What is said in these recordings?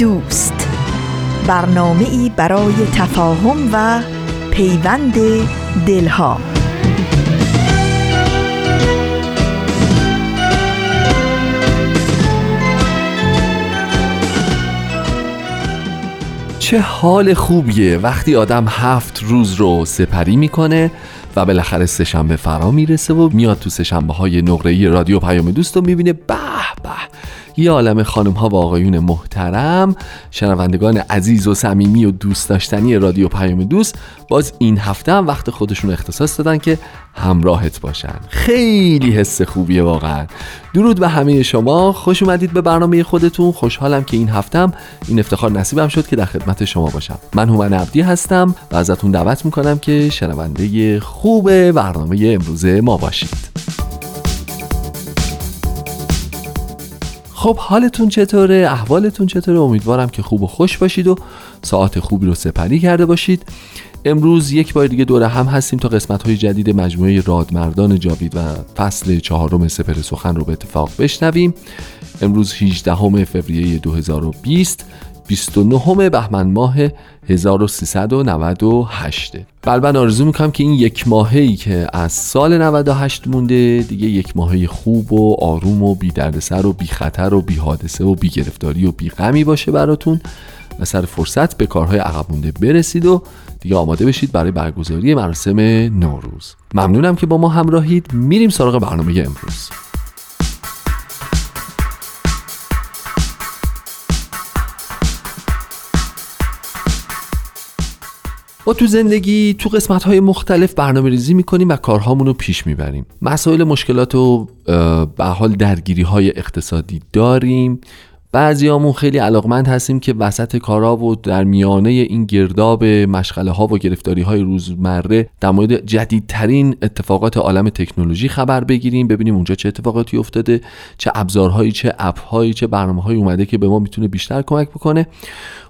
دوست. برنامه ای برای تفاهم و پیوند دلها. چه حال خوبیه وقتی آدم هفت روز رو سپری می‌کنه و بالاخره سهشنبه فرا می‌رسه و میاد تو سهشنبه های نقره رادیو پیام دوست رو می‌بینه به به. یه عالم خانم ها و آقایون محترم شنوندگان عزیز و صمیمی و دوست داشتنی رادیو پیام دوست باز این هفته هم وقت خودشون اختصاص دادن که همراهت باشن. خیلی حس خوبیه واقعا. درود به همه شما. خوش اومدید به برنامه خودتون. خوشحالم که این هفتم این افتخار نصیبم شد که در خدمت شما باشم. من هومن عبدی هستم و ازتون دعوت می‌کنم که شنونده خوب برنامه امروز ما باشید. خب حالتون چطوره؟ احوالتون چطوره؟ امیدوارم که خوب و خوش باشید و ساعت خوبی رو سپری کرده باشید. امروز یک بار دیگه دوره هم هستیم تا قسمت های جدید مجموعه رادمردان جاوید و فصل چهارم سپر سخن رو به اتفاق بشنویم. امروز 18 فوریه 2020 29 بهمن ماه 1398 بل من آرزو می‌کنم که این یک ماهی که از سال 98 مونده دیگه یک ماهی خوب و آروم و بی دردسر و بی خطر و بی حادثه و بی گرفتاری و بی غمی باشه براتون و سر فرصت به کارهای عقب مونده برسید و دیگه آماده بشید برای برگزاری مراسم نوروز. ممنونم که با ما همراهید. میریم سراغ برنامه امروز. ما تو زندگی تو قسمت های مختلف برنامه ریزی می‌کنیم و کارهامون رو پیش می‌بریم. مسائل مشکلات و به حال درگیری های اقتصادی داریم. بعضیامون خیلی علاقمند هستیم که وسط کارا و در میانه این گرداب مشغله ها و گرفتاری های روزمره در مورد جدیدترین اتفاقات عالم تکنولوژی خبر بگیریم ببینیم اونجا چه اتفاقاتی افتاده چه ابزارهایی چه اپ چه برنامه هایی اومده که به ما می‌تونه بیشتر کمک بکنه.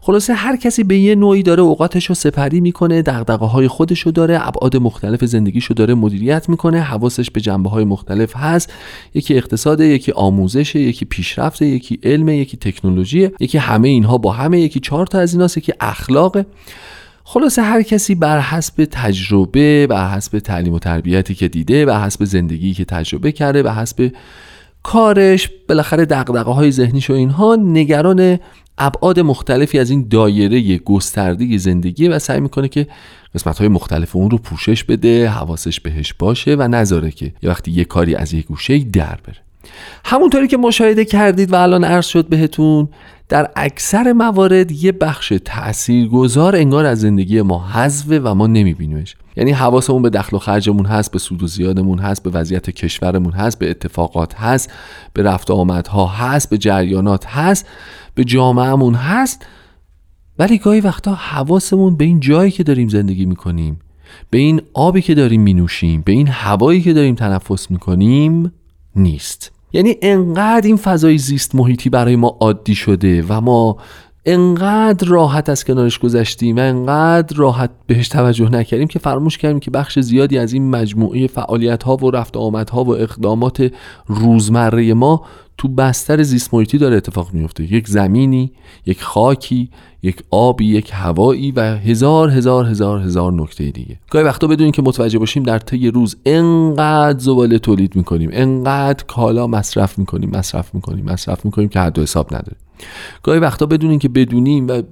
خلاصه هر کسی به یه نوعی داره اوقاتش رو سپری می‌کنه دغدغه های خودش رو داره ابعاد مختلف زندگیش رو داره مدیریت می‌کنه حواسش به جنبه های مختلف هست. یکی اقتصاد یکی آموزش یکی پیشرفت یکی علم یکی تکنولوژی یکی همه اینها با همه یکی چهار تا از ایناست یکی اخلاق خلاصه هر کسی بر حسب تجربه بر حسب تعلیم و تربیتی که دیده بر حسب زندگی که تجربه کرده بر حسب کارش بالاخره دغدغه های ذهنیش و اینها نگران ابعاد مختلفی از این دایره گسترده زندگی و سعی می‌کنه که قسمت های مختلف اون رو پوشش بده حواسش بهش باشه و نذاره که یه وقتی یه کاری از یک گوشه در بره. همونطوری که مشاهده کردید و الان عرض شد بهتون در اکثر موارد یه بخش تاثیرگذار انگار از زندگی ما حذفه و ما نمیبینیمش. یعنی حواسمون به دخل و خرجمون هست به سود و زیادمون هست به وضعیت کشورمون هست به اتفاقات هست به رفت آمدها هست به جریانات هست به جامعهمون هست. ولی گاهی وقتا حواسمون به این جایی که داریم زندگی می‌کنیم به این آبی که داریم مینوشیم به این هوایی که داریم تنفس می‌کنیم نیست. یعنی انقدر این فضای زیست محیطی برای ما عادی شده و ما انقدر راحت از کنارش گذشتیم و انقدر راحت بهش توجه نکردیم که فراموش کردیم که بخش زیادی از این مجموعه فعالیت ها و رفت آمدها و اقدامات روزمره ما تو بستر زیست داره اتفاق میفته. یک زمینی یک خاکی یک آبی یک هوایی و هزار هزار هزار هزار نکته دیگه. گاهی وقتا بدونیم که متوجه باشیم در طی روز انقدر زباله تولید می‌کنیم انقدر کالا مصرف می‌کنیم مصرف می‌کنیم مصرف می‌کنیم که حد و حساب نداره. گاهی وقتا بدونیم که بدونیم و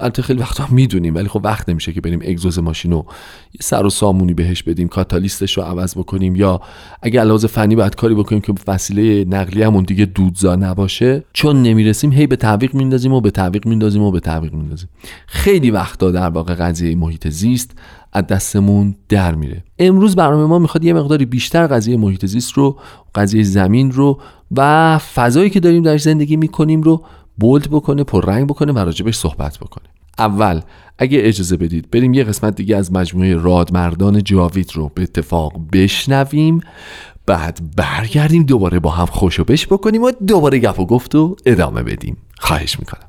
البته خیلی وقتا می‌دونیم ولی خب وقت نمیشه که بریم اگزوز ماشین رو یه سر و سامونی بهش بدیم کاتالیستش رو عوض بکنیم یا اگه لحاظ فنی باید کاری بکنیم که وسیله نقلیه همون دیگه دودزا نباشه چون نمی‌رسیم هی به تعویق میندازیم و به تعویق میندازیم و به تعویق میندازیم. خیلی وقتا در واقع قضیه محیط زیست از دستمون در میره. امروز برنامه ما می‌خواد یه مقداری بیشتر قضیه محیط زیست رو قضیه زمین رو و فضایی که داریم در زندگی می‌کنیم رو بولد بکنه پررنگ بکنه و راجبش صحبت بکنه. اول اگه اجازه بدید بریم یه قسمت دیگه از مجموعه رادمردان جاوید رو به اتفاق بشنویم. بعد برگردیم دوباره با هم خوشو بش بکنیم و دوباره گپ و گفت ادامه بدیم. خواهش می‌کنم.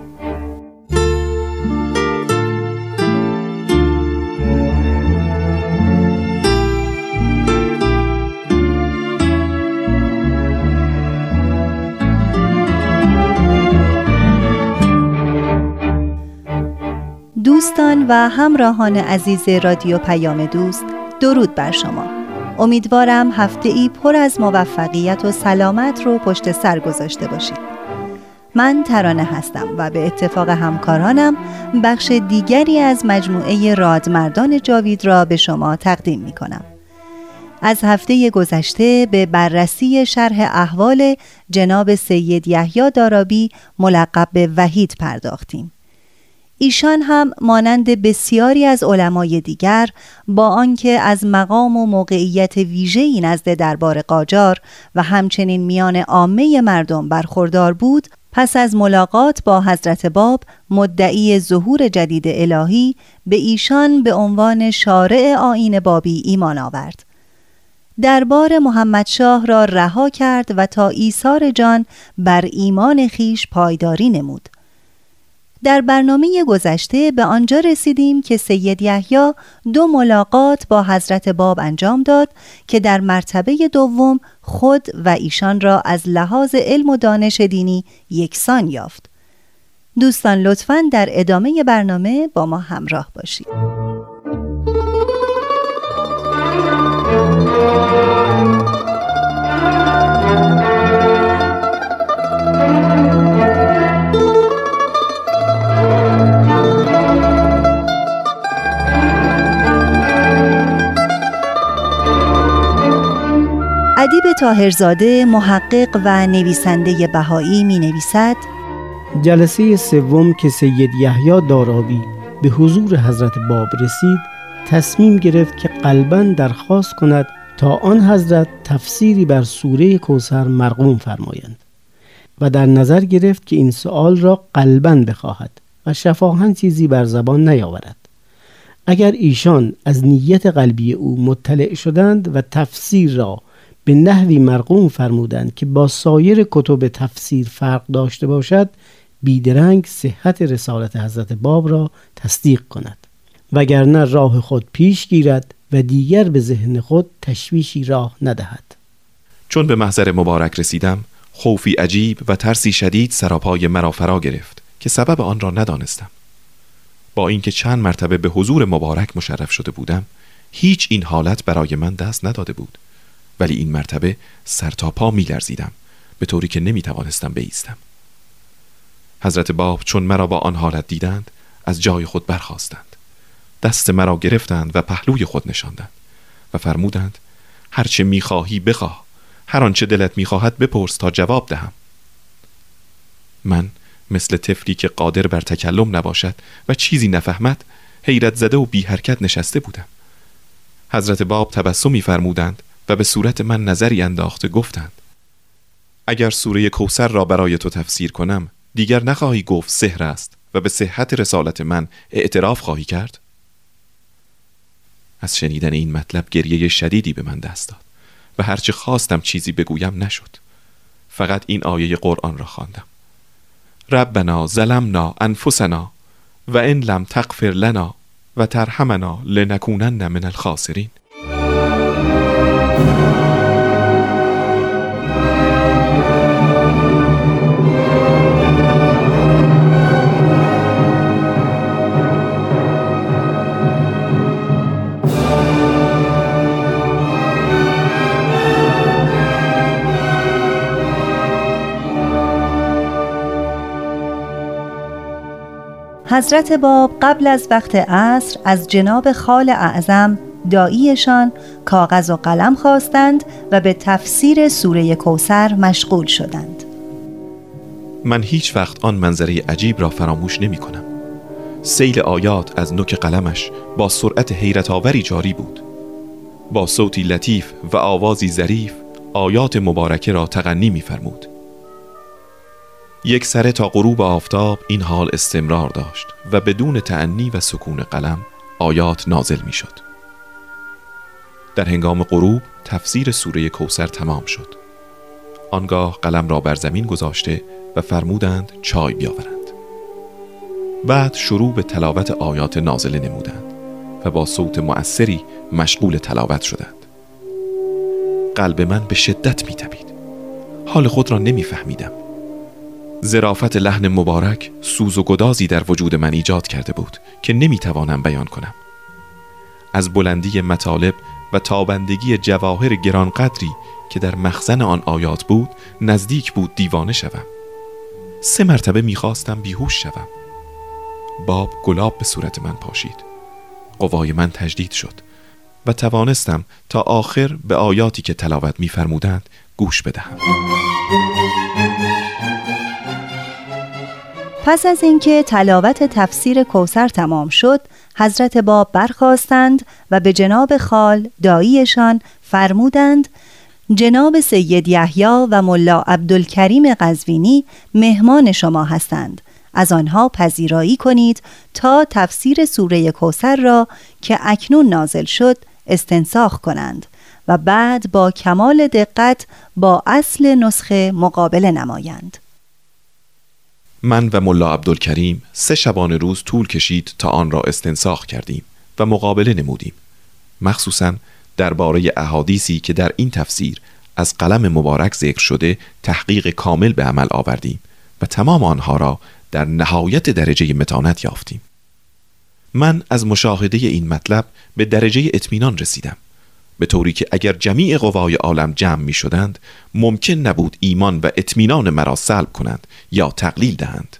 دوستان و همراهان عزیز رادیو پیام دوست درود بر شما امیدوارم هفته ای پر از موفقیت و سلامت رو پشت سر گذاشته باشید من ترانه هستم و به اتفاق همکارانم بخش دیگری از مجموعه رادمردان جاوید را به شما تقدیم می کنم. از هفته گذشته به بررسی شرح احوال جناب سید یحیی دارابی ملقب به وحید پرداختیم. ایشان هم مانند بسیاری از علمای دیگر با آنکه از مقام و موقعیت ویژه‌ای نزد دربار قاجار و همچنین میان عامه مردم برخوردار بود پس از ملاقات با حضرت باب مدعی ظهور جدید الهی به ایشان به عنوان شارع آین بابی ایمان آورد. دربار محمدشاه را رها کرد و تا ایثار جان بر ایمان خیش پایداری نمود. در برنامه گذشته به آنجا رسیدیم که سید یحیی دو ملاقات با حضرت باب انجام داد که در مرتبه دوم خود و ایشان را از لحاظ علم و دانش دینی یکسان یافت. دوستان لطفاً در ادامه برنامه با ما همراه باشید. ادیب تاهرزاده محقق و نویسنده بهایی می نویسد جلسه سوم که سید یحیی دارابی به حضور حضرت باب رسید تصمیم گرفت که قلبا درخواست کند تا آن حضرت تفسیری بر سوره کوسر مرقوم فرمایند و در نظر گرفت که این سؤال را قلبا بخواهد و شفاهن چیزی بر زبان نیاورد. اگر ایشان از نیت قلبی او مطلع شدند و تفسیر را به نحوی مرقوم فرمودند که با سایر کتب تفسیر فرق داشته باشد بیدرنگ صحت رسالت حضرت باب را تصدیق کند. وگرنه راه خود پیش گیرد و دیگر به ذهن خود تشویشی راه ندهد. چون به محضر مبارک رسیدم خوفی عجیب و ترسی شدید سراپای مرا فرا گرفت که سبب آن را ندانستم. با اینکه چند مرتبه به حضور مبارک مشرف شده بودم هیچ این حالت برای من دست نداده بود. ولی این مرتبه سر تا پا می لرزیدم به طوری که نمی توانستم بیستم. حضرت باب چون مرا با آن حالت دیدند از جای خود برخواستند دست مرا گرفتند و پهلوی خود نشاندند و فرمودند هرچه می‌خواهی بخواه هر آنچه دلت می‌خواهد بپرس تا جواب دهم. من مثل طفلی که قادر بر تکلم نباشد و چیزی نفهمد حیرت زده و بی حرکت نشسته بودم. حضرت باب تبسمی فرمودند و به صورت من نظری انداخته گفتند اگر سوره کوسر را برای تو تفسیر کنم دیگر نخواهی گفت سحر است و به صحت رسالت من اعتراف خواهی کرد؟ از شنیدن این مطلب گریه شدیدی به من دست داد و هرچه خواستم چیزی بگویم نشد. فقط این آیه قرآن را خواندم. ربنا ظلمنا انفسنا و ان لم تغفر لنا و ترحمنا لنکونن من الخاسرین. حضرت باب قبل از وقت عصر از جناب خال اعظم داییشان کاغذ و قلم خواستند و به تفسیر سوره کوسر مشغول شدند من هیچ وقت آن منظره عجیب را فراموش نمی کنم سیل آیات از نوک قلمش با سرعت حیرت آوری جاری بود با صوتی لطیف و آوازی ظریف آیات مبارکه را تغنی می‌فرمود. یک سره تا غروب آفتاب این حال استمرار داشت و بدون تعنی و سکون قلم آیات نازل می شد. در هنگام غروب تفسیر سوره کوسر تمام شد. آنگاه قلم را بر زمین گذاشته و فرمودند چای بیاورند. بعد شروع به تلاوت آیات نازله نمودند و با صوت مؤثری مشغول تلاوت شدند. قلب من به شدت می تبید. حال خود را نمیفهمیدم. زرافت لحن مبارک سوز و گدازی در وجود من ایجاد کرده بود که نمی‌توانم بیان کنم از بلندی مطالب و تابندگی جواهر گرانقدری که در مخزن آن آیات بود نزدیک بود دیوانه شوم. سه مرتبه می‌خواستم بیهوش شوم. باب گلاب به صورت من پاشید. قوای من تجدید شد و توانستم تا آخر به آیاتی که تلاوت میفرمودند گوش بدهم. پس از اینکه تلاوت تفسیر کوسر تمام شد حضرت باب برخواستند و به جناب خال داییشان فرمودند جناب سید یحیی و ملا عبدالکریم قزوینی مهمان شما هستند. از آنها پذیرایی کنید تا تفسیر سوره کوسر را که اکنون نازل شد استنساخ کنند و بعد با کمال دقت با اصل نسخه مقابله نمایند. من و ملا عبدالکریم سه شبانه روز طول کشید تا آن را استنساخ کردیم و مقابله نمودیم. مخصوصا درباره احادیثی که در این تفسیر از قلم مبارک ذکر شده تحقیق کامل به عمل آوردیم و تمام آنها را در نهایت درجه متانت یافتیم. من از مشاهده این مطلب به درجه اطمینان رسیدم. به طوری که اگر جمیع قوای عالم جمع می شدند ممکن نبود ایمان و اطمینان مرا سلب کنند یا تقلیل دهند.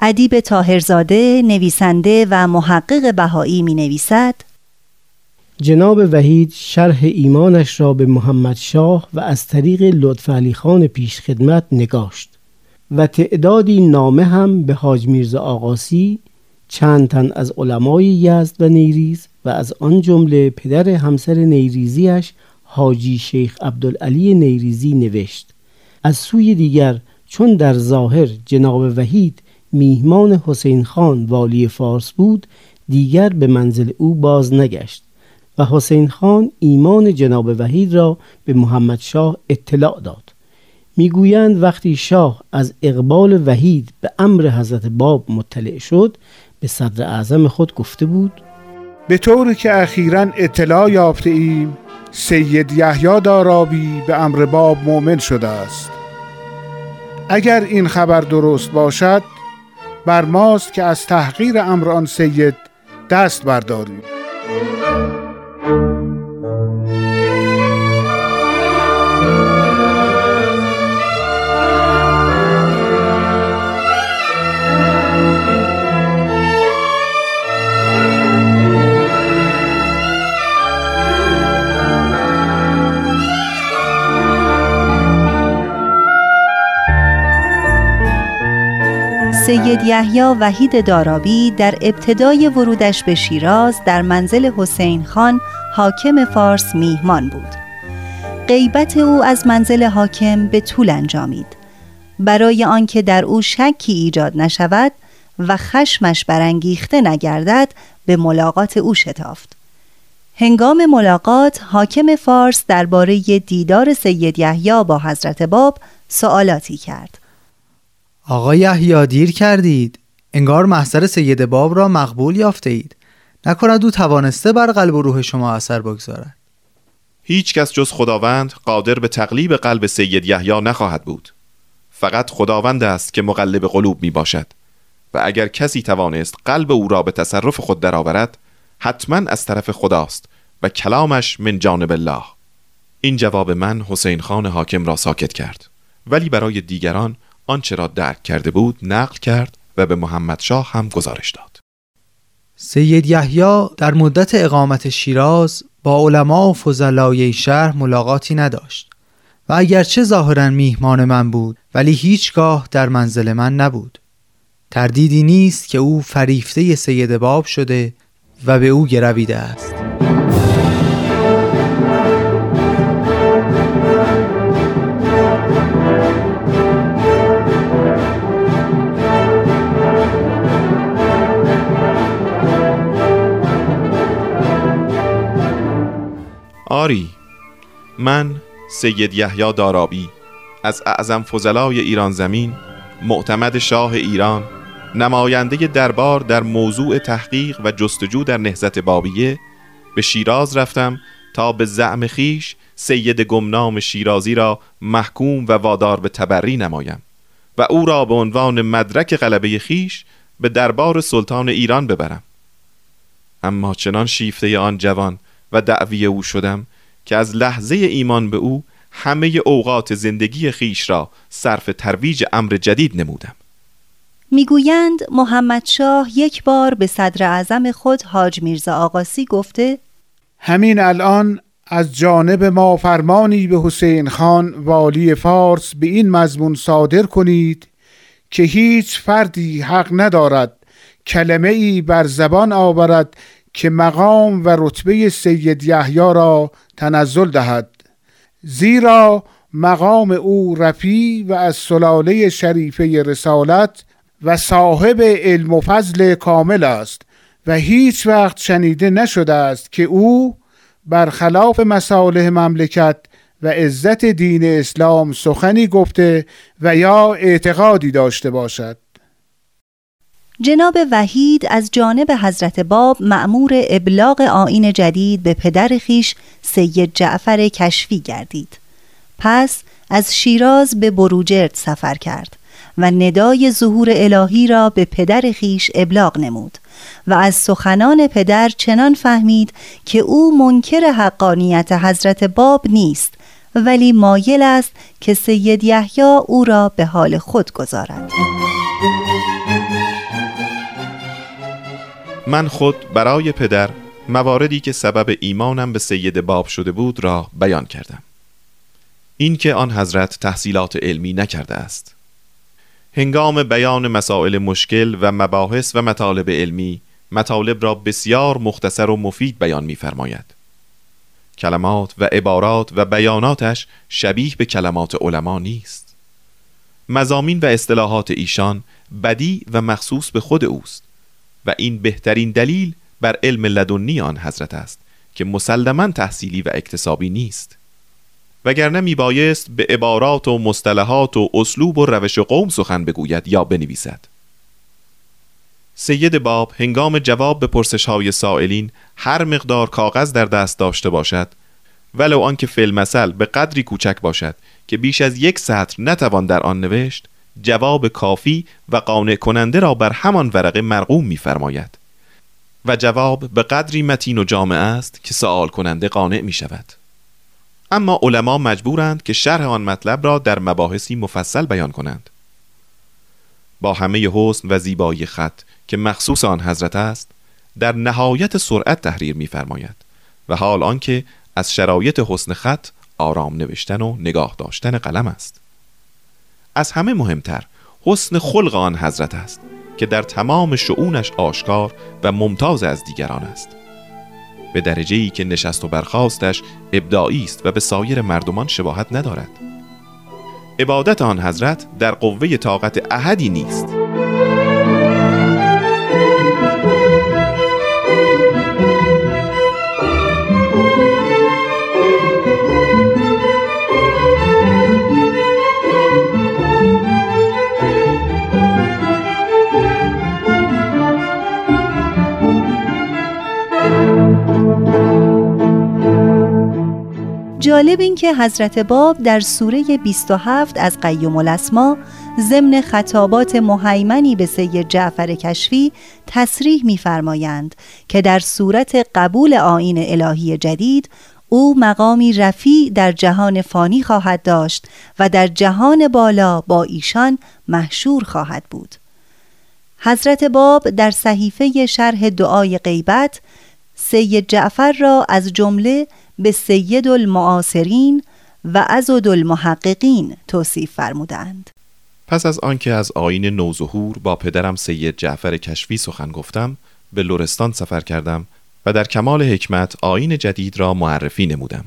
ادیب تاهرزاده نویسنده و محقق بهایی می نویسد جناب وحید شرح ایمانش را به محمد شاه و از طریق لطف علی خان پیشخدمت نگاشت و تعدادی نامه هم به حاج میرزا آقاسی چند تن از علمای یزد و نیریز و از آن جمله پدر همسر نیریزیش حاجی شیخ عبدالعلی نیریزی نوشت. از سوی دیگر چون در ظاهر جناب وحید میهمان حسین خان والی فارس بود دیگر به منزل او باز نگشت و حسین خان ایمان جناب وحید را به محمد شاه اطلاع داد. می‌گویند وقتی شاه از اقبال وحید به امر حضرت باب مطلع شد به صدر اعظم خود گفته بود به طوری که اخیرا اطلاع یافته ایم سید یحیی دارابی به امر باب مؤمن شده است. اگر این خبر درست باشد بر ماست که از تحقیر امر آن سید دست برداریم. سید یحیی وحید دارابی در ابتدای ورودش به شیراز در منزل حسین خان حاکم فارس میهمان بود. غیبت او از منزل حاکم به طول انجامید. برای آنکه در او شکی ایجاد نشود و خشمش برانگیخته نگردد به ملاقات او شتافت. هنگام ملاقات حاکم فارس درباره دیدار سید یحیی با حضرت باب سوالاتی کرد. آقا یحیی دیر کردید. انگار محضر سید باب را مقبول یافته اید نکند او توانسته بر قلب و روح شما اثر بگذارد. هیچ کس جز خداوند قادر به تقلیب قلب سید یحیی نخواهد بود. فقط خداوند است که مقلب قلوب می باشد و اگر کسی توانست قلب او را به تصرف خود درآورد حتما از طرف خداست و کلامش من جانب الله. این جواب من حسین خان حاکم را ساکت کرد. ولی برای دیگران آنچه را درک کرده بود نقل کرد و به محمد شاه هم گزارش داد. سید یحیی در مدت اقامت شیراز با علما و فضلای شهر ملاقاتی نداشت و اگرچه ظاهرا میهمان من بود ولی هیچگاه در منزل من نبود. تردیدی نیست که او فریفته سید باب شده و به او گرویده است. آری من سید یحیی دارابی از اعظم فضلای ایران زمین معتمد شاه ایران نماینده دربار در موضوع تحقیق و جستجو در نهزت بابیه به شیراز رفتم تا به زعم خیش سید گمنام شیرازی را محکوم و وادار به تبری نمایم و او را به عنوان مدرک غلبه خیش به دربار سلطان ایران ببرم. اما چنان شیفته آن جوان و دعوی او شدم که از لحظه ایمان به او همه اوقات زندگی خیش را صرف ترویج امر جدید نمودم. می‌گویند محمد شاه یک بار به صدر اعظم خود حاج میرزا آقاسی گفته همین الان از جانب ما فرمانی به حسین خان والی فارس به این مضمون صادر کنید که هیچ فردی حق ندارد کلمه ای بر زبان آورد که مقام و رتبه سید یحیی را تنزل دهد. زیرا مقام او رفی و از سلاله شریفه رسالت و صاحب علم و فضل کامل است و هیچ وقت شنیده نشده است که او برخلاف مصالح مملکت و عزت دین اسلام سخنی گفته و یا اعتقادی داشته باشد. جناب وحید از جانب حضرت باب معمور ابلاغ آین جدید به پدر خیش سید جعفر کشفی گردید. پس از شیراز به بروجرد سفر کرد و ندای ظهور الهی را به پدر خیش ابلاغ نمود و از سخنان پدر چنان فهمید که او منکر حقانیت حضرت باب نیست ولی مایل است که سید یحیی او را به حال خود گذارد. من خود برای پدر مواردی که سبب ایمانم به سید باب شده بود را بیان کردم. اینکه آن حضرت تحصیلات علمی نکرده است. هنگام بیان مسائل مشکل و مباحث و مطالب علمی مطالب را بسیار مختصر و مفید بیان می‌فرماید. کلمات و عبارات و بیاناتش شبیه به کلمات علما نیست. مزامین و اصطلاحات ایشان بدی و مخصوص به خود اوست. و این بهترین دلیل بر علم لدنی آن حضرت است که مسلما تحصیلی و اکتسابی نیست. وگرنه می بایست به عبارات و مصطلحات و اسلوب و روش قوم سخن بگوید یا بنویسد. سید باب هنگام جواب به پرسش های سائلین هر مقدار کاغذ در دست داشته باشد ولو آنکه فیل مثل به قدری کوچک باشد که بیش از یک سطر نتوان در آن نوشت جواب کافی و قانع کننده را بر همان ورقه مرقوم می‌فرماید. و جواب به قدری متین و جامع است که سوال کننده قانع می شود اما علما مجبورند که شرح آن مطلب را در مباحثی مفصل بیان کنند. با همه حسن و زیبایی خط که مخصوص آن حضرت است در نهایت سرعت تحریر می‌فرماید و حال آنکه از شرایط حسن خط آرام نوشتن و نگاه داشتن قلم است. از همه مهمتر حسن خلق آن حضرت است که در تمام شعونش آشکار و ممتاز از دیگران است. به درجه ای که نشست و برخاستش ابداعی است و به سایر مردمان شباهت ندارد. عبادت آن حضرت در قوه طاقت احدی نیست. جالب این که حضرت باب در سوره 27 از قیوم الاسما ضمن خطابات محیمنی به سید جعفر کشفی تصریح می‌فرمایند که در صورت قبول آین الهی جدید او مقامی رفیع در جهان فانی خواهد داشت و در جهان بالا با ایشان محشور خواهد بود. حضرت باب در صحیفه شرح دعای غیبت سید جعفر را از جمله به سید المعاصرین و ازد المحققین توصیف فرمودند. پس از آنکه از آین نوظهور با پدرم سید جعفر کشفی سخن گفتم به لورستان سفر کردم و در کمال حکمت آین جدید را معرفی نمودم.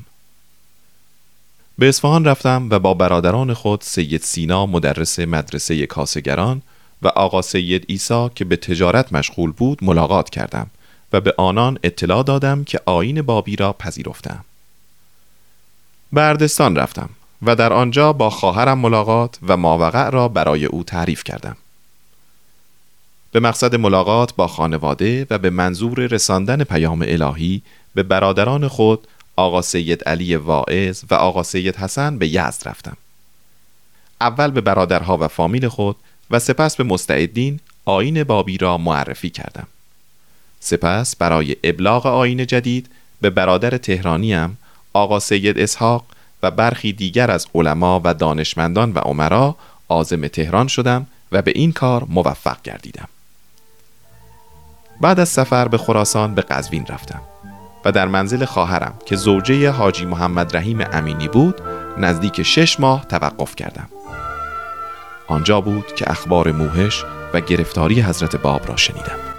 به اصفهان رفتم و با برادران خود سید سینا مدرس مدرسه کاسگران و آقا سید ایسا که به تجارت مشغول بود ملاقات کردم. و به آنان اطلاع دادم که آین بابی را پذیرفتم. بردستان رفتم و در آنجا با خواهرم ملاقات و ماوقع را برای او تعریف کردم. به مقصد ملاقات با خانواده و به منظور رساندن پیام الهی به برادران خود آقا سید علی واعظ و آقا سید حسن به یزد رفتم. اول به برادرها و فامیل خود و سپس به مستعدین آین بابی را معرفی کردم. سپس برای ابلاغ آین جدید به برادر تهرانیم آقا سید اسحاق و برخی دیگر از علما و دانشمندان و عمرا عازم تهران شدم و به این کار موفق گردیدم. بعد از سفر به خراسان به قزوین رفتم و در منزل خواهرم که زوجه حاجی محمد رحیم امینی بود نزدیک شش ماه توقف کردم. آنجا بود که اخبار موهش و گرفتاری حضرت باب را شنیدم.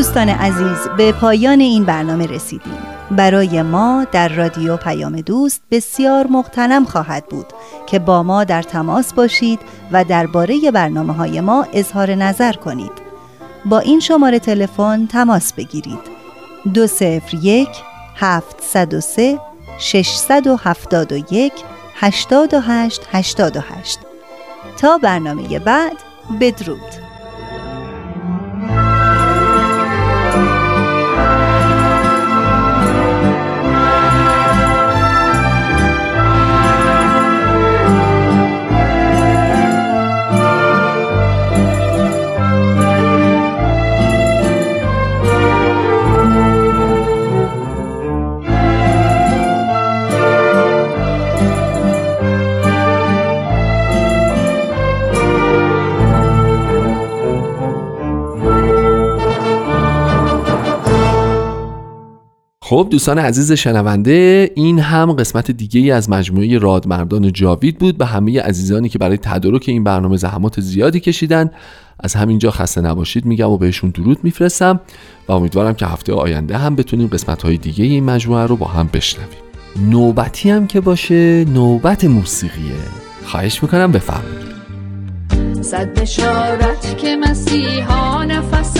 دوستان عزیز به پایان این برنامه رسیدیم. برای ما در رادیو پیام دوست بسیار مقتنم خواهد بود که با ما در تماس باشید و درباره برنامه های ما اظهار نظر کنید. با این شماره تلفن تماس بگیرید. دو سفر یک هفت صد و سه ششصد و هفتاد و یک هشتاد و هشت هشتاد و هشت. تا برنامه بعد بدرود. خب دوستان عزیز شنونده این هم قسمت دیگه از مجموعه رادمردان جاوید بود به همه عزیزانی که برای تدارک این برنامه زحمات زیادی کشیدن. از همینجا خسته نباشید میگم و بهشون درود میفرستم و امیدوارم که هفته آینده هم بتونیم قسمت های دیگه این مجموعه رو با هم بشنویم. نوبتی هم که باشه نوبت موسیقیه. خواهش می‌کنم بفرمایید. صد بشارت که مسیحا نفس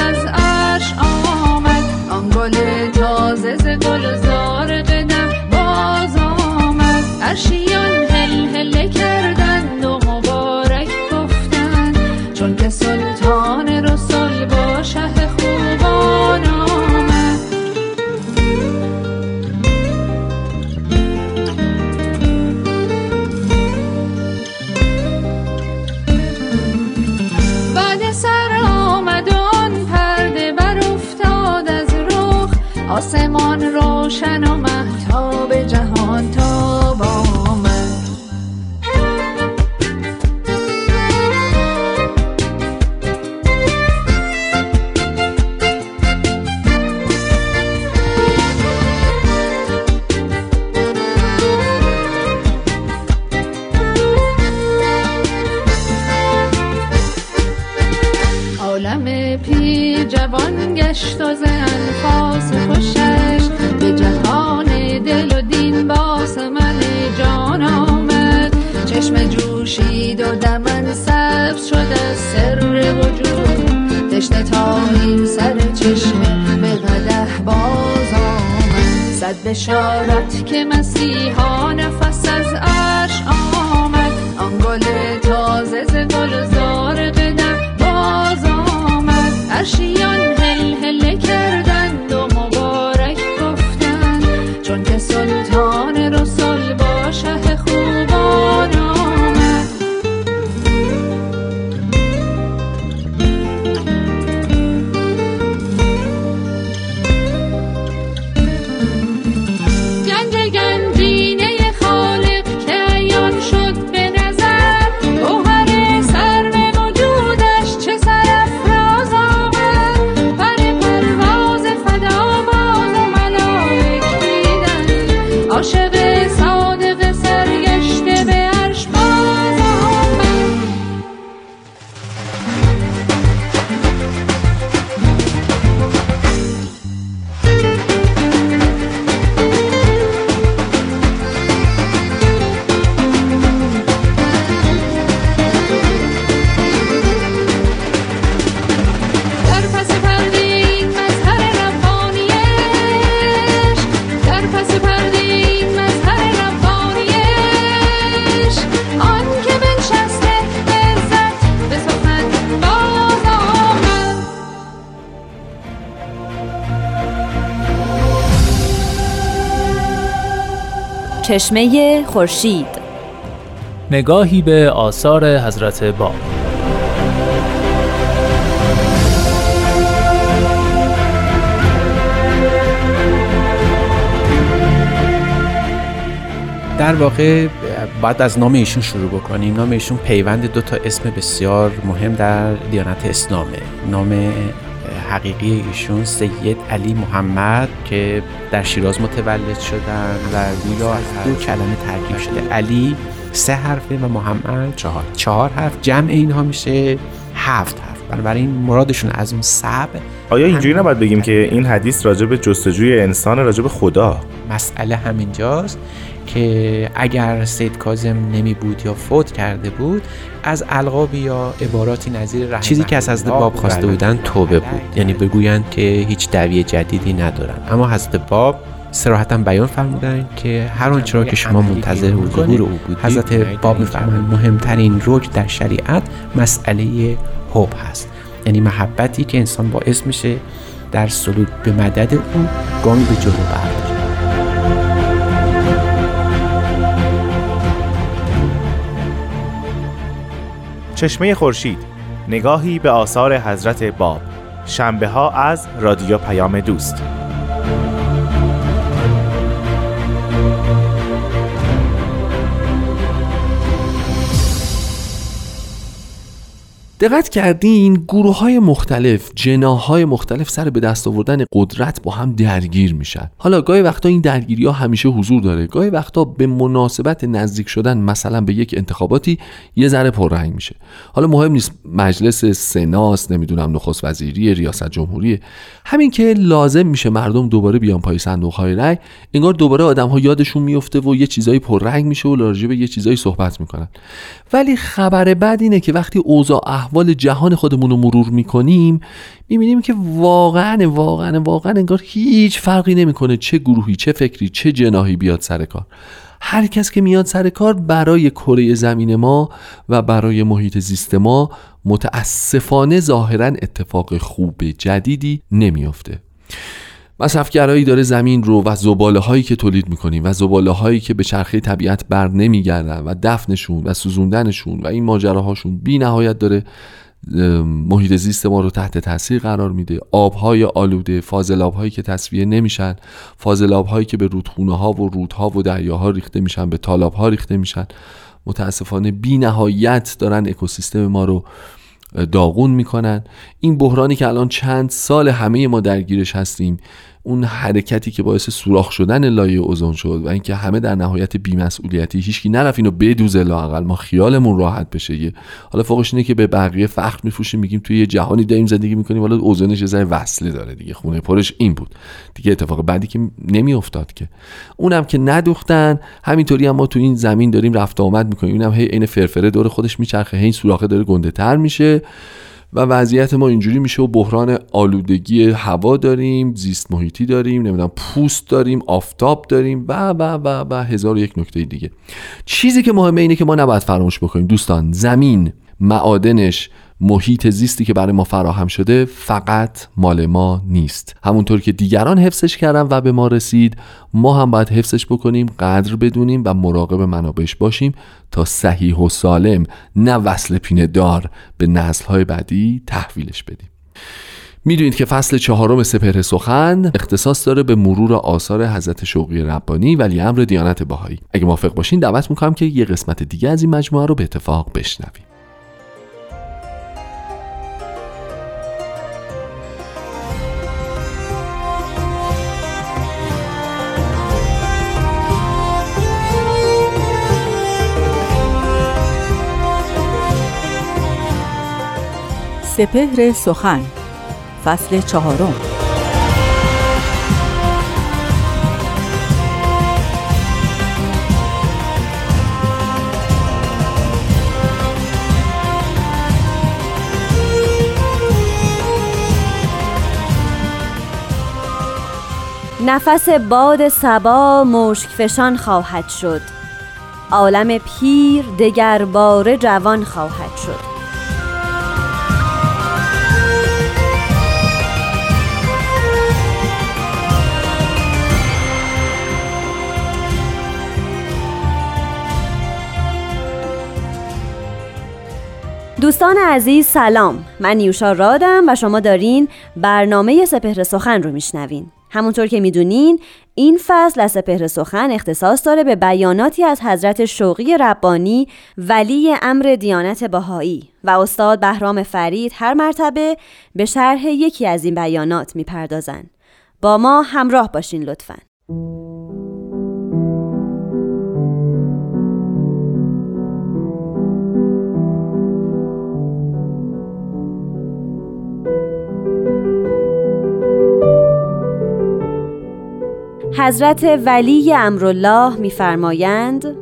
چشمه خورشید. نگاهی به آثار حضرت باب در واقع باید از نام ایشون شروع بکنیم. نام ایشون پیوند دو تا اسم بسیار مهم در دیانت اسلامه. نام حقیقی ایشون سید علی محمد که در شیراز متولد شدن و گویا از دو کلمه ترکیب شده. علی سه حرفه و محمد چهار. چهار حرف. جمع اینها میشه هفت حرف. بنابراین مرادشون از اون سب آیا اینجوری نباید بگیم که این حدیث راجع به جستجوی انسان راجع به خدا؟ مسئله همینجاست که اگر سید کازم نمی بود یا فوت کرده بود از القاب یا عباراتی نظیر چیزی که از حضرت باب خواسته بودن توبه بود. یعنی بگویند که هیچ دعوی جدیدی ندارن. اما حضرت باب سراحتا بیان فرمودن که هر آنچه را که شما منتظر ظهور او بودید حضرت باب میفرمایند مهمترین رکن در شریعت مسئله حب هست. یعنی محبتی که انسان باعث میشه در سلوک به مدد او گام به جلو برداره چشمه خورشید نگاهی به آثار حضرت باب. شنبه ها از رادیو پیام دوست. دقت کردین گروه های مختلف جناهای مختلف سر به دست آوردن قدرت با هم درگیر میشن. حالا گاهی وقتا این درگیری ها همیشه حضور داره. گاهی وقتا به مناسبت نزدیک شدن مثلا به یک انتخاباتی یه ذره پررنگ میشه. حالا مهم نیست مجلس سناس نمی‌دونم نخست وزیری ریاست جمهوری. همین که لازم میشه مردم دوباره بیان پای صندوق های رأی انگار دوباره آدم ها یادشون میفته و یه چیزایی پررنگ میشه و راجع به یه چیزایی صحبت می‌کنن. ولی خبر بد اینه که وقتی اوضاع احوال جهان خودمون رو مرور می‌کنیم می‌بینیم که واقعا واقعا واقعا انگار هیچ فرقی نمی‌کنه چه گروهی چه فکری چه جناهی بیاد سر کار. هر کس که میاد سر کار برای کره زمین ما و برای محیط زیست ما متاسفانه ظاهرا اتفاق خوب جدیدی نمیافته. مصرفگرایی داره زمین رو و زباله هایی که تولید می‌کنیم و زباله هایی که به چرخه طبیعت بر نمیگردن و دفنشون و سوزوندنشون و این ماجراهاشون بی نهایت داره محیط زیست ما رو تحت تاثیر قرار میده. آبهای آلوده فاضلاب هایی که تصفیه نمیشن فاضلاب هایی که به رودخونه ها و رودها و دریاها ریخته میشن به تالاب ها ریخته میشن متاسفانه بی نهایت دارن اکوسیستم ما رو داغون می‌کنن. این بحرانی که الان چند سال همه ما درگیرش هستیم اون حرکتی که باعث سوراخ شدن لایه اوزون شد و اینکه همه در نهایت بیمسئولیتی هیچکی نرفت اینو بدوزه لاقل ما خیالمون راحت بشه یه. حالا فوقش اینه که به بقیه فخر میفروشیم میگیم توی یه جهانی داریم زندگی می‌کنیم حالا اوزونش یه وصله داره دیگه. خونه پرش این بود. دیگه اتفاق بعدی که نمیافتاد که. اونم که ندوختن همینطوری هم ما تو این زمین داریم رفت آمد می‌کنیم. اینم هی عین فرفره دور خودش میچرخه هی سوراخه داره گنده تر میشه. و وضعیت ما اینجوری میشه و بحران آلودگی هوا داریم زیست محیطی داریم نمی‌دونم پوست داریم آفتاب داریم و و و و هزار و یک نکته دیگه. چیزی که مهمه اینه که ما نباید فراموش بکنیم. دوستان زمین معادنش محیط زیستی که برای ما فراهم شده فقط مال ما نیست. همونطور که دیگران حفظش کردن و به ما رسید ما هم باید حفظش بکنیم قدر بدونیم و مراقب منابعش باشیم تا صحیح و سالم نه وصل پینه دار به نسلهای بعدی تحویلش بدیم. می‌دونید که فصل چهارم سپهر سخن اختصاص داره به مرور آثار حضرت شوقی ربانی ولی امر دیانت باهایی اگه موافق باشین دعوت می‌کنم که یه قسمت دیگه از این مجموعه رو به اتفاق بشنویم. سپهر سخن فصل چهارم. نفس باد سبا مشک فشان خواهد شد. عالم پیر دگر بار جوان خواهد شد. دوستان عزیز سلام. من نیوشا رادم و شما دارین برنامه سپهر سخن رو میشنوین. همونطور که می‌دونین این فصل از سپهر سخن اختصاص داره به بیاناتی از حضرت شوقی ربانی ولی امر دیانت باهایی و استاد بهرام فرید هر مرتبه به شرح یکی از این بیانات می‌پردازن با ما همراه باشین لطفاً. حضرت ولی امرالله میفرمایند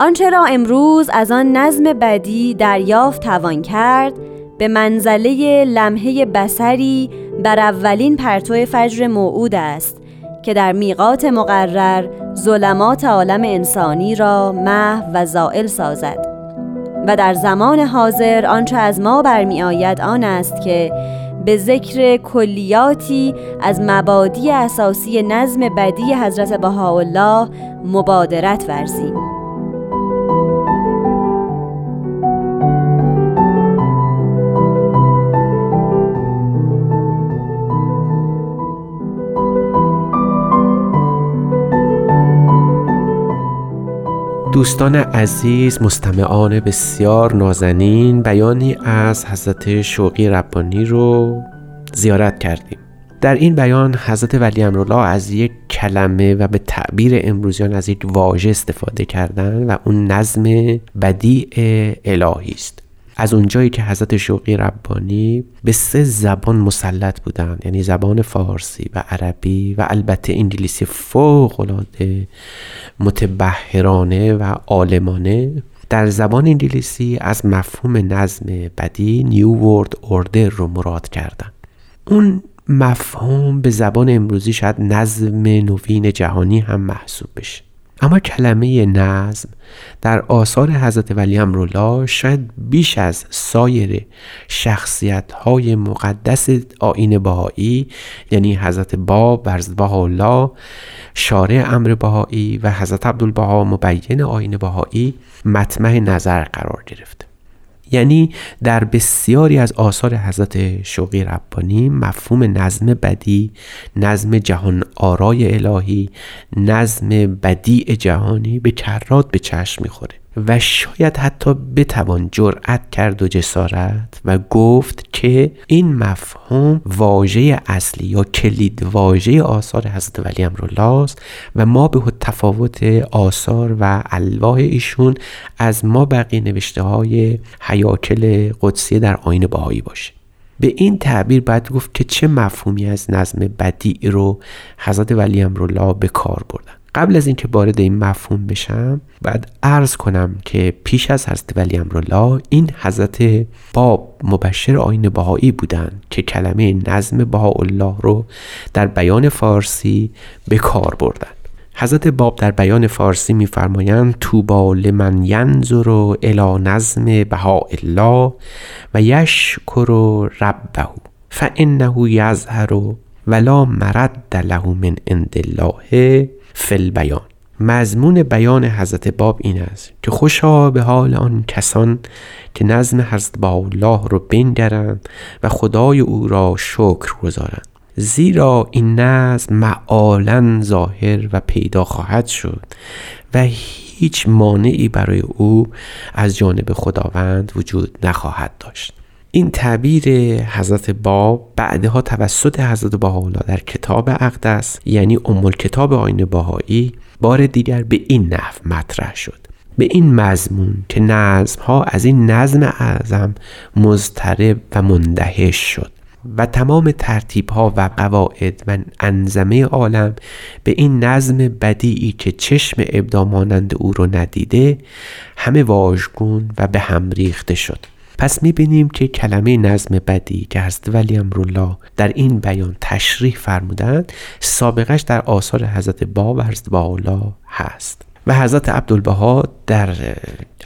آنچه را امروز از آن نظم بدی دریافت توان کرد به منزله لمحه بسری بر اولین پرتو فجر موعود است که در میقات مقرر ظلمات عالم انسانی را محو و زائل سازد. و در زمان حاضر آنچه از ما برمی آن است که به ذکر کلیاتی از مبادی اساسی نظم بدی حضرت بهاءالله مبادرت ورزیم. دوستان عزیز مستمعان بسیار نازنین بیانی از حضرت شوقی ربانی رو زیارت کردیم. در این بیان حضرت ولی امرالله از یک کلمه و به تعبیر امروزیان از یک واژه استفاده کردن و اون نظم بدیع الهی است. از اونجایی که حضرت شوقی ربانی به سه زبان مسلط بودند یعنی زبان فارسی و عربی و البته انگلیسی فوق العاده متبهرانه و عالمانه در زبان انگلیسی از مفهوم نظم بدی نیو ورد اوردر رو مراد کردن. اون مفهوم به زبان امروزی شاید نظم نوین جهانی هم محسوب بشه. اما کلمه نظم در آثار حضرت ولی امرالله شاید بیش از سایر شخصیت های مقدس آین بهایی یعنی حضرت باب برز الله شارع امر بهایی و حضرت عبدالبها مبین آین بهایی مطمع نظر قرار گرفته یعنی در بسیاری از آثار حضرت شوقی ربانی مفهوم نظم بدی نظم جهان آرای الهی نظم بدیع جهانی به کرات به چشم می‌خوره. و شاید حتی بتوان جرأت کرد و جسارت و گفت که این مفهوم واژه اصلی یا کلید واژه آثار حضرت ولی امرالله است و ما به تفاوت آثار و الواح ایشون از ما بقیه نوشته های حیاکل قدسی در آین باهایی باشه. به این تعبیر باید گفت که چه مفهومی از نظم بدیع رو حضرت ولی امرالله به کار بردن. قبل از اینکه وارد این مفهوم بشم بعد عرض کنم که پیش از حضرت ولی امرالله این حضرت باب مبشر آین بهایی بودند که کلمه نظم بهاءالله رو در بیان فارسی به کار بردن حضرت باب در بیان فارسی میفرمایند توبا لمن ینظر الی نظم بهاءالله و یشکر ربه فانه یظهر ولا مرد له من عند الله فی البیان. مضمون بیان حضرت باب این است که خوشا به حال آن کسان که نظم حضرت با الله رو بنگرند و خدای او را شکر گذارند. زیرا این نظم معالا ظاهر و پیدا خواهد شد و هیچ مانعی برای او از جانب خداوند وجود نخواهد داشت. این تعبیر حضرت باب بعدها توسط حضرت بهاءالله در کتاب اقدس یعنی ام کتاب آین باهایی بار دیگر به این نحو مطرح شد. به این مضمون که نظم ها از این نظم اعظم مضطرب و مندهش شد و تمام ترتیب ها و قواعد و انظمه عالم به این نظم بدیعی که چشم ابدا مانند او رو ندیده همه واژگون و به هم ریخته شد. پس می‌بینیم که کلمه نظم بدی که حضرت ولی امرالله در این بیان تشریح فرمودند سابقش در آثار حضرت با و حضرت باولا هست. و حضرت عبدالبها در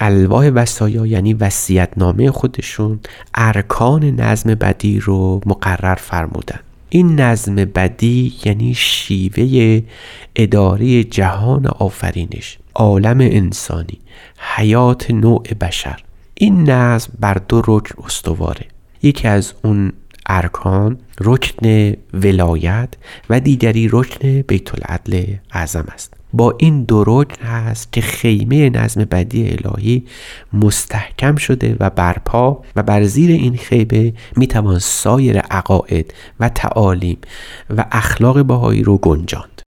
الواح وسایا یعنی وسیعت نامه خودشون ارکان نظم بدی رو مقرر فرمودن این نظم بدی یعنی شیوه اداره جهان آفرینش عالم انسانی حیات نوع بشر. این نظم بر دو رکن استواره. یکی از اون ارکان رکن ولایت و دیگری رکن بیت العدل اعظم است. با این دو رکن هست که خیمه نظم بدی الهی مستحکم شده و برپا و بر زیر این خیمه می‌توان سایر عقاید و تعالیم و اخلاق باهایی رو گنجاند.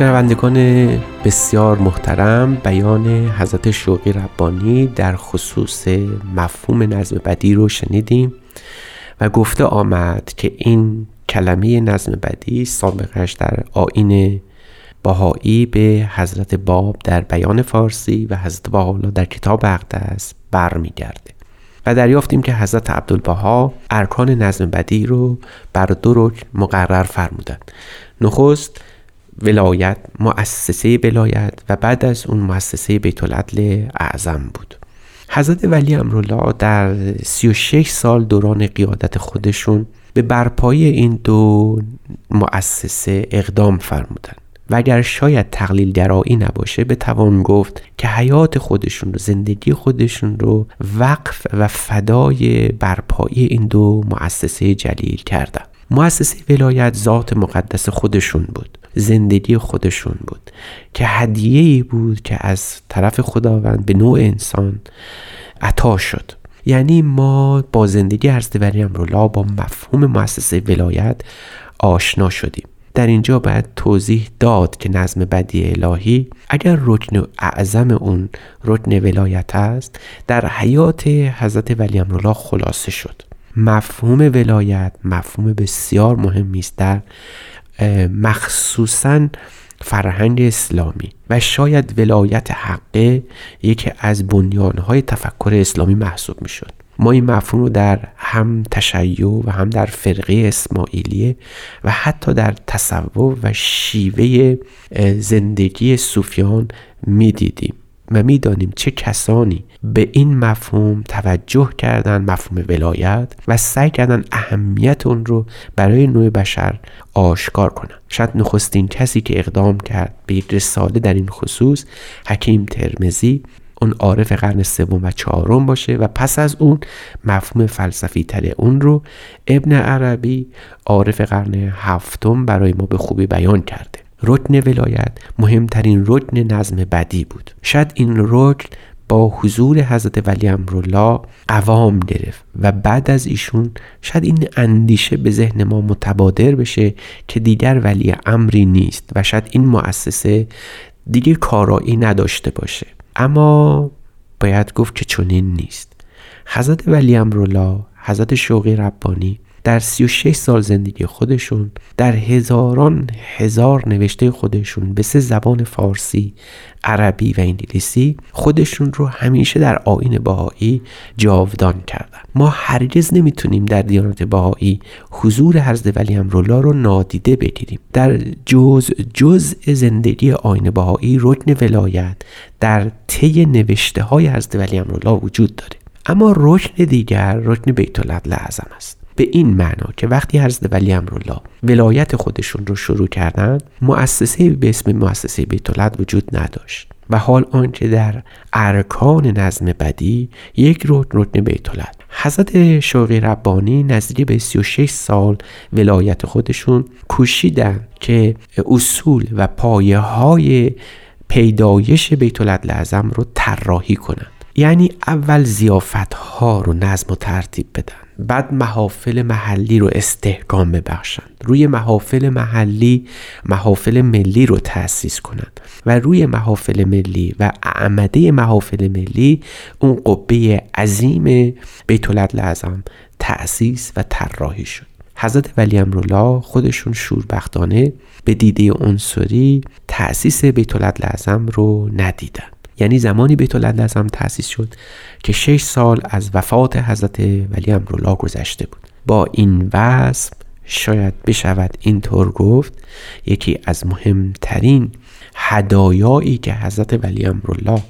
شنوندگان بسیار محترم بیان حضرت شوقی ربانی در خصوص مفهوم نظم بدی رو شنیدیم و گفته آمد که این کلمه نظم بدی سابقش در آین باهایی به حضرت باب در بیان فارسی و حضرت باحالا در کتاب اقدس برمیگرده. و دریافتیم که حضرت عبدالبها ارکان نظم بدی رو بر دو رکن مقرر فرمودند. نخست ولایت مؤسسه ولایت و بعد از اون مؤسسه بیت العدل اعظم بود. حضرت ولی امرالله در 36 سال دوران قیادت خودشون به برپایی این دو مؤسسه اقدام فرمودن و اگر شاید تقلیل درایی نباشه به توان گفت که حیات خودشون رو زندگی خودشون رو وقف و فدای برپایی این دو مؤسسه جلیل کردن. مؤسسه ولایت ذات مقدس خودشون بود زندگی خودشون بود که هدیه ای بود که از طرف خداوند به نوع انسان عطا شد. یعنی ما با زندگی حضرت ولی امرالله با مفهوم مؤسسه ولایت آشنا شدیم. در اینجا باید توضیح داد که نظم بدی الهی اگر رکن اعظم اون رکن ولایت است در حیات حضرت ولی امرالله خلاصه شد. مفهوم ولایت مفهوم بسیار مهمی است در مخصوصا فرهنگ اسلامی. و شاید ولایت حقه یکی از بنیانهای تفکر اسلامی محسوب می شد ما این مفهوم رو در هم تشیع و هم در فرقه اسماعیلیه و حتی در تصور و شیوه زندگی صوفیان می‌دیدیم. و می‌دانیم چه کسانی به این مفهوم توجه کردن مفهوم ولایت و سعی کردن اهمیت اون رو برای نوع بشر آشکار کنن شاید نخستین کسی که اقدام کرد به یک رساله در این خصوص حکیم ترمزی اون عارف قرن سوم و چهارم باشه و پس از اون مفهوم فلسفی تر اون رو ابن عربی عارف قرن هفتم برای ما به خوبی بیان کرده. رکن ولایت مهمترین رکن نظم بدی بود. شاید این رکن با حضور حضرت ولی امرالله قوام گرفت و بعد از ایشون شاید این اندیشه به ذهن ما متبادر بشه که دیگر ولی امری نیست و شاید این مؤسسه دیگه کارایی نداشته باشه. اما باید گفت که چنین نیست. حضرت ولی امرالله حضرت شوقی ربانی در 36 سال زندگی خودشون در هزاران هزار نوشته خودشون به سه زبان فارسی، عربی و انگلیسی خودشون رو همیشه در آین بهایی جاودان کردن. ما هرگز نمی‌تونیم در دیانت بهایی حضور حضرت ولی امرالله رو نادیده بگیریم. در جز جز زندگی آین بهایی رکن ولایت در طی نوشته های حضرت ولی امرالله وجود داره. اما رکن دیگر رکن بیت العدل است. به این معنا که وقتی حضرت ولی امرالله ولایت خودشون رو شروع کردند مؤسسه به اسم مؤسسه بیت وجود نداشت و حال آنچه در ارکان نظم بدی یک رکن رکن بیت العدل حضرت شوقی ربانی نزدیک به 36 سال ولایت خودشون کوشیدن که اصول و پایه های پیدایش بیت اعظم رو طراحی کنند یعنی اول زیافت ها رو نظم و ترتیب بدن بعد محافل محلی رو استحکام ببخشند. روی محافل محلی محافل ملی رو تأسیس کنند و روی محافل ملی و اعمده محافل ملی اون قبه عظیم بیت اعظم تأسیس و طراحی شد. حضرت ولی امرالله خودشون شوربختانه به دیده عنصری تأسیس بیت اعظم رو ندیدن. یعنی زمانی بیت اعظم تأسیس شد که شش سال از وفات حضرت ولی امرالله گذشته بود. با این وصف شاید بشود اینطور گفت یکی از مهمترین هدایایی که حضرت ولی امرالله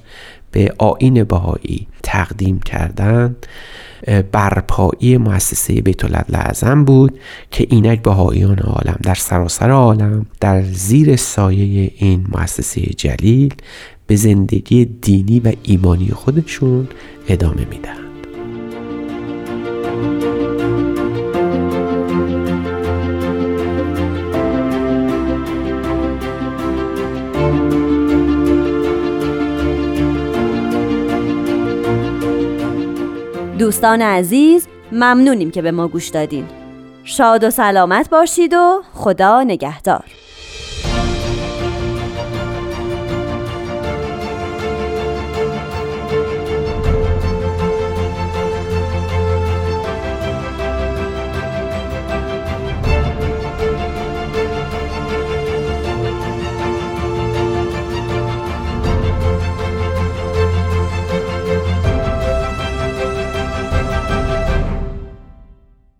به آین بهایی تقدیم کردند برپایی مؤسسه بیت اعظم بود که اینک بهاییان عالم در سراسر عالم در زیر سایه این مؤسسه جلیل به زندگی دینی و ایمانی خودشون ادامه میدن دوستان عزیز ممنونیم که به ما گوش دادین. شاد و سلامت باشید و خدا نگهدار.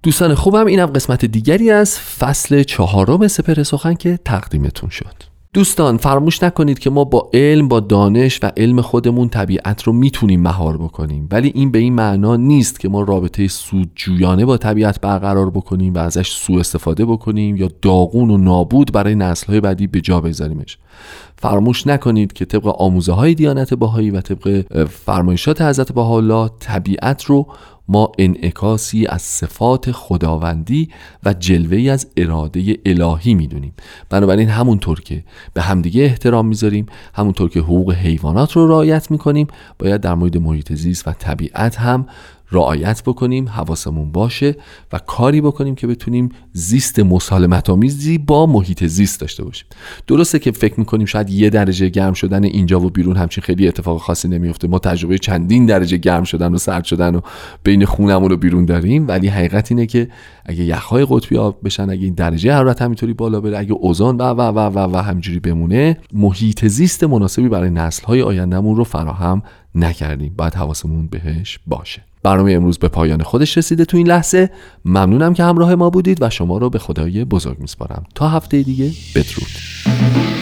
دوستان خوبم اینم قسمت دیگری از فصل چهارم سپر سخن که تقدیمتون شد. دوستان فراموش نکنید که ما با علم با دانش و علم خودمون طبیعت رو می‌تونیم مهار بکنیم. ولی این به این معنا نیست که ما رابطه سودجویانه با طبیعت برقرار بکنیم و ازش سوء استفاده بکنیم یا داغون و نابود برای نسلهای بعدی به جا بذاریمش فراموش نکنید که طبق آموزه های دیانت باهایی و طبق فرمایشات حضرت بهاءالله طبیعت رو ما انعکاسی از صفات خداوندی و جلوه از اراده الهی می‌دونیم. بنابراین همونطور که به همدیگه احترام می‌ذاریم همونطور که حقوق حیوانات رو رعایت می‌کنیم باید در مورد محیط زیست و طبیعت هم رعایت بکنیم حواسمون باشه و کاری بکنیم که بتونیم زیست مسالمت آمیزی با محیط زیست داشته باشیم. درسته که فکر می‌کنیم شاید یه درجه گرم شدن اینجا و بیرون همچین خیلی اتفاق خاصی نمیفته ما تجربه چندین درجه گرم شدن و سرد شدن و بین خونمون رو بیرون داریم ولی حقیقت اینه که اگه یخهای قطبی آب بشن اگه این درجه حرارت همینطوری بالا بره اگه اوزان و و و و و همجوری بمونه محیط زیست مناسبی برای نسل‌های آیندهمون رو فراهم نکردیم. باید حواسمون بهش باشه. برنامه امروز به پایان خودش رسیده تو این لحظه. ممنونم که همراه ما بودید و شما رو به خدای بزرگ میسپارم. تا هفته دیگه بدرود.